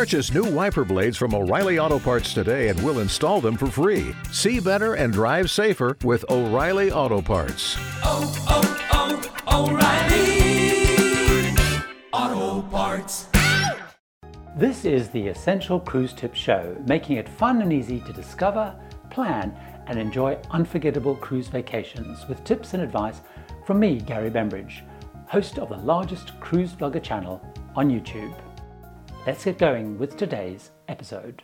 Purchase new wiper blades from O'Reilly Auto Parts today and we'll install them for free. See better and drive safer with O'Reilly Auto Parts. Oh, oh, oh, O'Reilly Auto Parts. This is the Essential Cruise Tip Show, making it fun and easy to discover, plan, and enjoy unforgettable cruise vacations with tips and advice from me, Gary Bembridge, host of the largest cruise vlogger channel on YouTube. Let's get going with today's episode.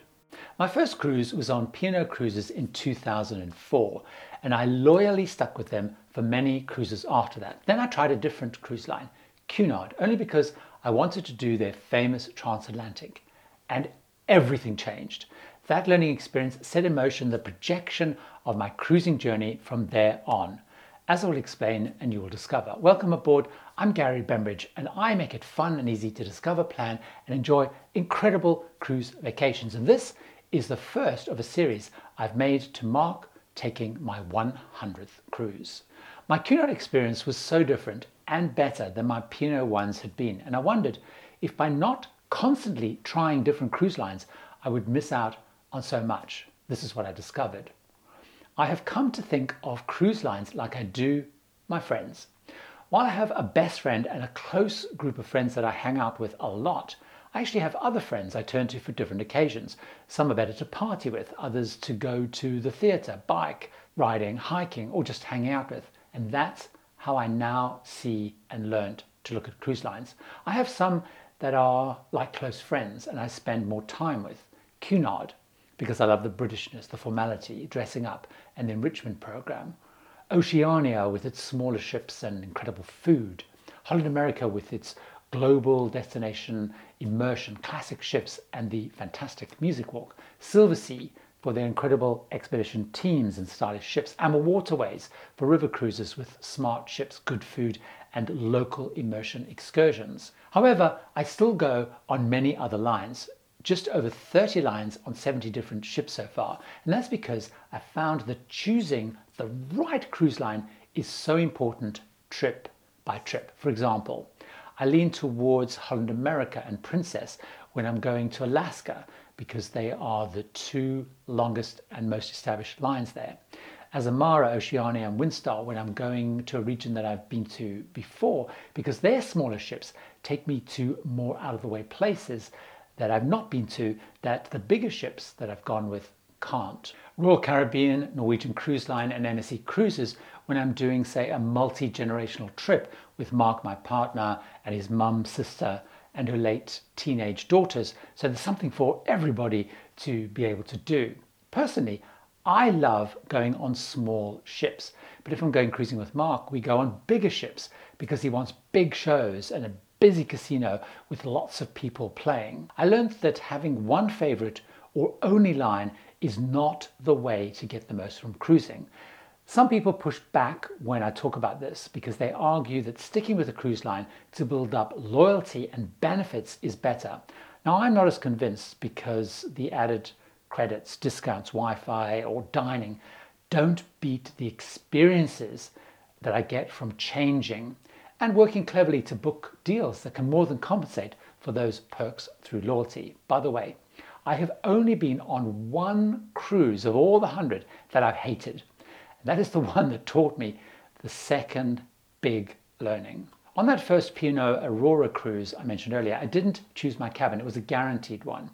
My first cruise was on P&O Cruises in 2004, and I loyally stuck with them for many cruises after that. Then I tried a different cruise line, Cunard, only because I wanted to do their famous transatlantic, and everything changed. That learning experience set in motion the projection of my cruising journey from there on. As I will explain and you will discover. Welcome aboard. I'm Gary Bembridge and I make it fun and easy to discover, plan and enjoy incredible cruise vacations. And this is the first of a series I've made to mark taking my 100th cruise. My Cunard experience was so different and better than my P&O ones had been. And I wondered if by not constantly trying different cruise lines, I would miss out on so much. This is what I discovered. I have come to think of cruise lines like I do my friends. While I have a best friend and a close group of friends that I hang out with a lot, I actually have other friends I turn to for different occasions. Some are better to party with, others to go to the theatre, bike, riding, hiking, or just hanging out with. And that's how I now see and learned to look at cruise lines. I have some that are like close friends and I spend more time with. Cunard, because I love the Britishness, the formality, dressing up, and the enrichment program. Oceania with its smaller ships and incredible food. Holland America with its global destination immersion, classic ships, and the fantastic music walk. Silversea for their incredible expedition teams and stylish ships. AmaWaterways for river cruises with smart ships, good food, and local immersion excursions. However, I still go on many other lines just over 30 lines on 70 different ships so far. And that's because I found that choosing the right cruise line is so important trip by trip. For example, I lean towards Holland America and Princess when I'm going to Alaska because they are the two longest and most established lines there. Azamara, Oceania, and Windstar when I'm going to a region that I've been to before because their smaller ships take me to more out of the way places that I've not been to that the bigger ships that I've gone with can't. Royal Caribbean, Norwegian Cruise Line, and MSC Cruises when I'm doing, say, a multi generational trip with Mark, my partner, and his mum, sister, and her late teenage daughters. So there's something for everybody to be able to do. Personally, I love going on small ships, but if I'm going cruising with Mark, we go on bigger ships because he wants big shows and a busy casino with lots of people playing. I learned that having one favorite or only line is not the way to get the most from cruising. Some people push back when I talk about this because they argue that sticking with a cruise line to build up loyalty and benefits is better. Now, I'm not as convinced because the added credits, discounts, Wi Fi, or dining don't beat the experiences that I get from changing and working cleverly to book deals that can more than compensate for those perks through loyalty. By the way, I have only been on one cruise of all the hundred that I've hated. And that is the one that taught me the second big learning. On that first P&O Aurora cruise I mentioned earlier, I didn't choose my cabin. It was a guaranteed one.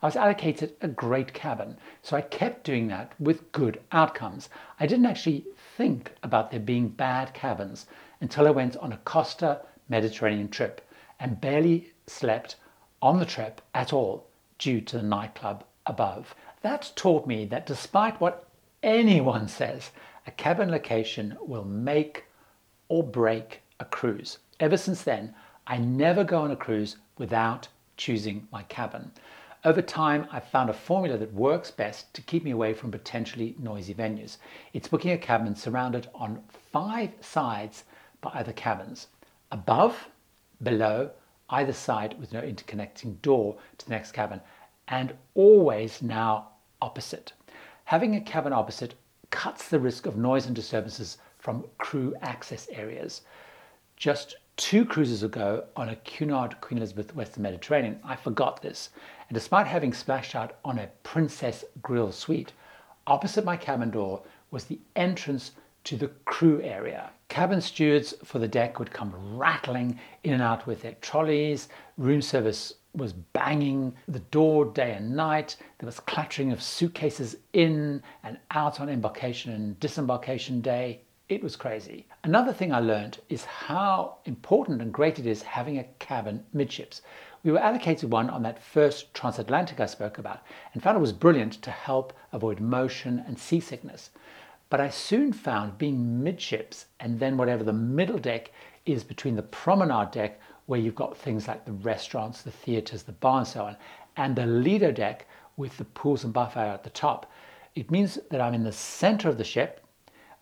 I was allocated a great cabin, so I kept doing that with good outcomes. I didn't actually think about there being bad cabins until I went on a Costa Mediterranean trip and barely slept on the trip at all due to the nightclub above. That taught me that despite what anyone says, a cabin location will make or break a cruise. Ever since then, I never go on a cruise without choosing my cabin. Over time, I've found a formula that works best to keep me away from potentially noisy venues. It's booking a cabin surrounded on five sides by other cabins. Above, below, either side with no interconnecting door to the next cabin, and always now opposite. Having a cabin opposite cuts the risk of noise and disturbances from crew access areas. Just two cruises ago on a Cunard Queen Elizabeth Western Mediterranean, I forgot this, and despite having splashed out on a Princess Grill suite, opposite my cabin door was the entrance to the crew area. Cabin stewards for the deck would come rattling in and out with their trolleys. Room service was banging the door day and night. There was clattering of suitcases in and out on embarkation and disembarkation day. It was crazy. Another thing I learned is how important and great it is having a cabin midships. We were allocated one on that first transatlantic I spoke about and found it was brilliant to help avoid motion and seasickness. But I soon found being midships and then whatever the middle deck is between the promenade deck where you've got things like the restaurants, the theatres, the bar and so on, and the lido deck with the pools and buffet at the top. It means that I'm in the center of the ship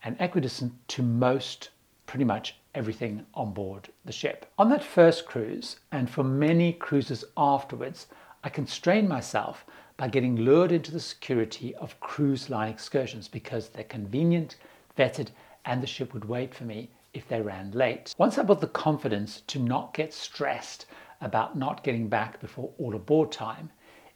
and equidistant to most, pretty much everything on board the ship. On that first cruise, and for many cruises afterwards, I constrained myself by getting lured into the security of cruise line excursions because they're convenient, vetted, and the ship would wait for me if they ran late. Once I built the confidence to not get stressed about not getting back before all aboard time,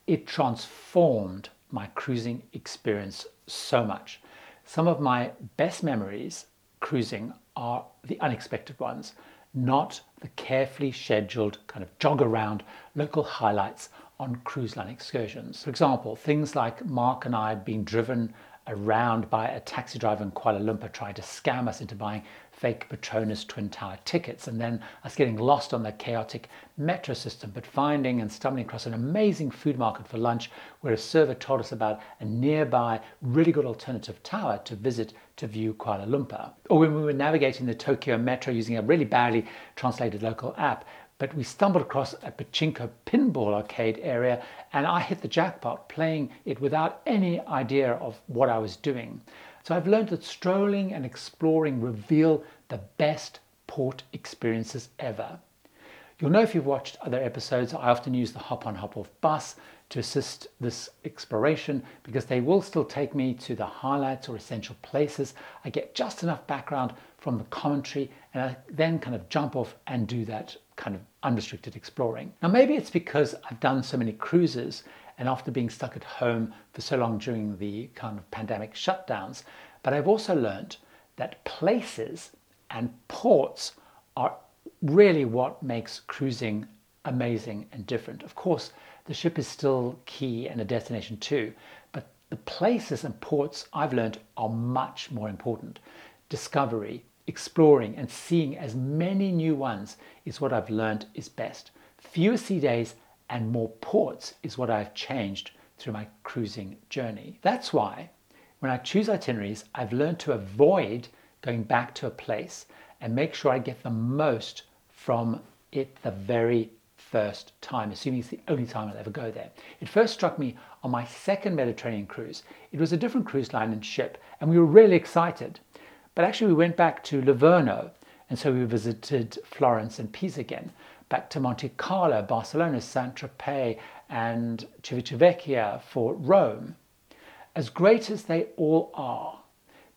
it transformed my cruising experience so much. Some of my best memories cruising are the unexpected ones, not the carefully scheduled kind of jog around local highlights on cruise line excursions. For example, things like Mark and I being driven around by a taxi driver in Kuala Lumpur trying to scam us into buying fake Petronas Twin Tower tickets, and then us getting lost on the chaotic metro system, but finding and stumbling across an amazing food market for lunch where a server told us about a nearby really good alternative tower to visit to view Kuala Lumpur. Or when we were navigating the Tokyo metro using a really badly translated local app, but we stumbled across a pachinko pinball arcade area and I hit the jackpot playing it without any idea of what I was doing. So I've learned that strolling and exploring reveal the best port experiences ever. You'll know if you've watched other episodes, I often use the hop on hop off bus to assist this exploration because they will still take me to the highlights or essential places. I get just enough background from the commentary and I then kind of jump off and do that kind of unrestricted exploring. Now, maybe it's because I've done so many cruises and after being stuck at home for so long during the kind of pandemic shutdowns. But I've also learned that places and ports are really what makes cruising amazing and different. Of course, the ship is still key and a destination too, but the places and ports I've learned are much more important. Discovery, exploring, and seeing as many new ones is what I've learned is best. Fewer sea days and more ports is what I've changed through my cruising journey. That's why when I choose itineraries, I've learned to avoid going back to a place and make sure I get the most from it the very first time, assuming it's the only time I'll ever go there. It first struck me on my second Mediterranean cruise. It was a different cruise line and ship, and we were really excited. But actually, we went back to Livorno, and so we visited Florence and Pisa again back to Monte Carlo, Barcelona, Saint Tropez, and Civitavecchia for Rome. As great as they all are,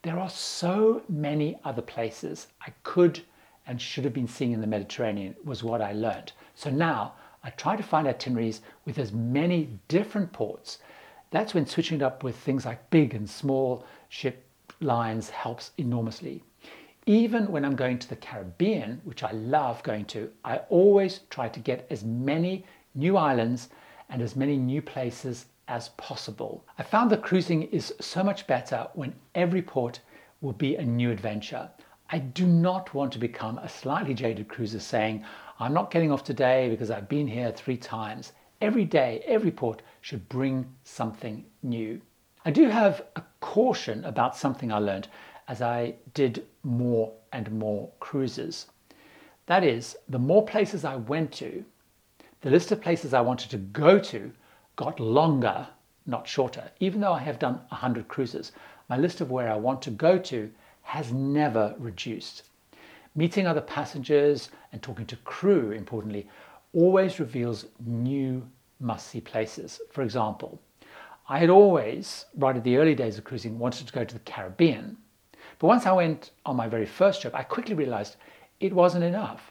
there are so many other places I could and should have been seeing in the Mediterranean, was what I learned. So now I try to find itineraries with as many different ports. That's when switching it up with things like big and small ship lines helps enormously. Even when I'm going to the Caribbean, which I love going to, I always try to get as many new islands and as many new places as possible. I found that cruising is so much better when every port will be a new adventure. I do not want to become a slightly jaded cruiser saying, I'm not getting off today because I've been here three times. Every day, every port should bring something new. I do have a caution about something I learned as I did more and more cruises. That is, the more places I went to, the list of places I wanted to go to got longer, not shorter. Even though I have done 100 cruises, my list of where I want to go to has never reduced. Meeting other passengers and talking to crew, importantly, always reveals new must see places. For example, I had always, right at the early days of cruising, wanted to go to the Caribbean. But once I went on my very first trip, I quickly realized it wasn't enough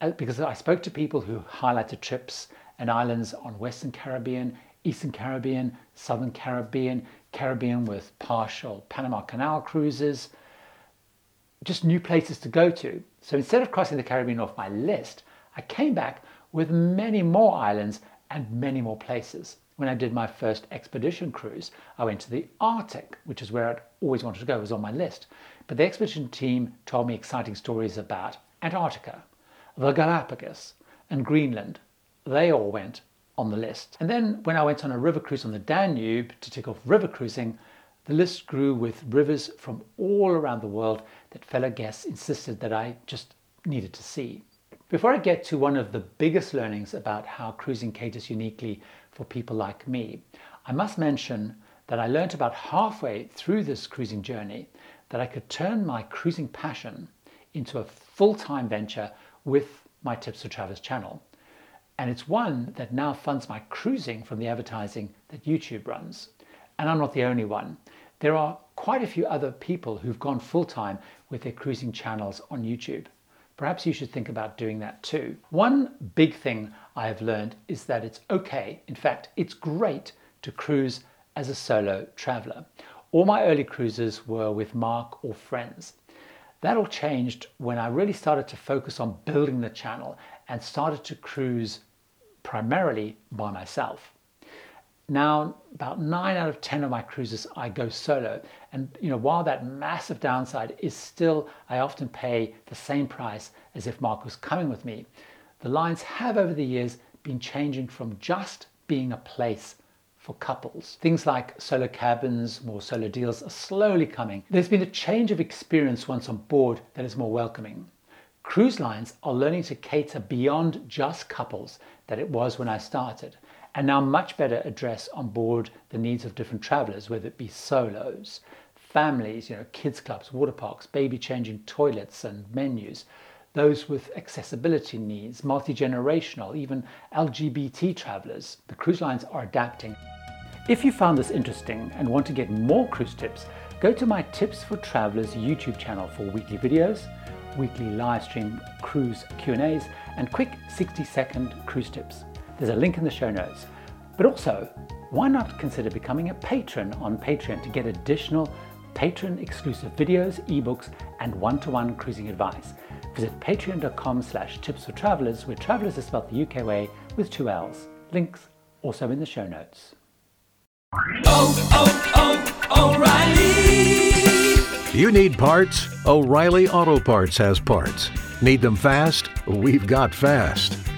uh, because I spoke to people who highlighted trips and islands on Western Caribbean, Eastern Caribbean, Southern Caribbean, Caribbean with partial Panama Canal cruises, just new places to go to. So instead of crossing the Caribbean off my list, I came back with many more islands and many more places. When I did my first expedition cruise, I went to the Arctic, which is where I'd always wanted to go, it was on my list. But the expedition team told me exciting stories about Antarctica, the Galapagos, and Greenland. They all went on the list. And then when I went on a river cruise on the Danube to tick off river cruising, the list grew with rivers from all around the world that fellow guests insisted that I just needed to see. Before I get to one of the biggest learnings about how cruising caters uniquely for people like me, I must mention that I learned about halfway through this cruising journey that I could turn my cruising passion into a full-time venture with my Tips for Travelers channel. And it's one that now funds my cruising from the advertising that YouTube runs. And I'm not the only one. There are quite a few other people who've gone full time with their cruising channels on YouTube. Perhaps you should think about doing that too. One big thing I have learned is that it's okay, in fact, it's great to cruise as a solo traveler. All my early cruises were with Mark or friends. That all changed when I really started to focus on building the channel and started to cruise primarily by myself. Now, about nine out of 10 of my cruises, I go solo. And, you know, while that massive downside is still, I often pay the same price as if Mark was coming with me. The lines have over the years been changing from just being a place for couples. Things like solo cabins, more solo deals are slowly coming. There's been a change of experience once on board that is more welcoming. Cruise lines are learning to cater beyond just couples that it was when I started and now much better address on board the needs of different travelers, whether it be solos, families, you know, kids clubs, water parks, baby changing toilets and menus, those with accessibility needs, multi-generational, even LGBT travelers. The cruise lines are adapting. If you found this interesting and want to get more cruise tips, go to my Tips for Travelers YouTube channel for weekly videos, weekly live stream cruise Q&As, and quick 60 second cruise tips. There's a link in the show notes. But also, why not consider becoming a patron on Patreon to get additional patron exclusive videos, ebooks, and one-to-one cruising advice. Visit patreon.com slash tips for travelers, where travelers is spelled the UK way with two L's. Links also in the show notes. Oh, oh, oh, O'Reilly! You need parts? O'Reilly Auto Parts has parts. Need them fast? We've got fast.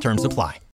Terms apply.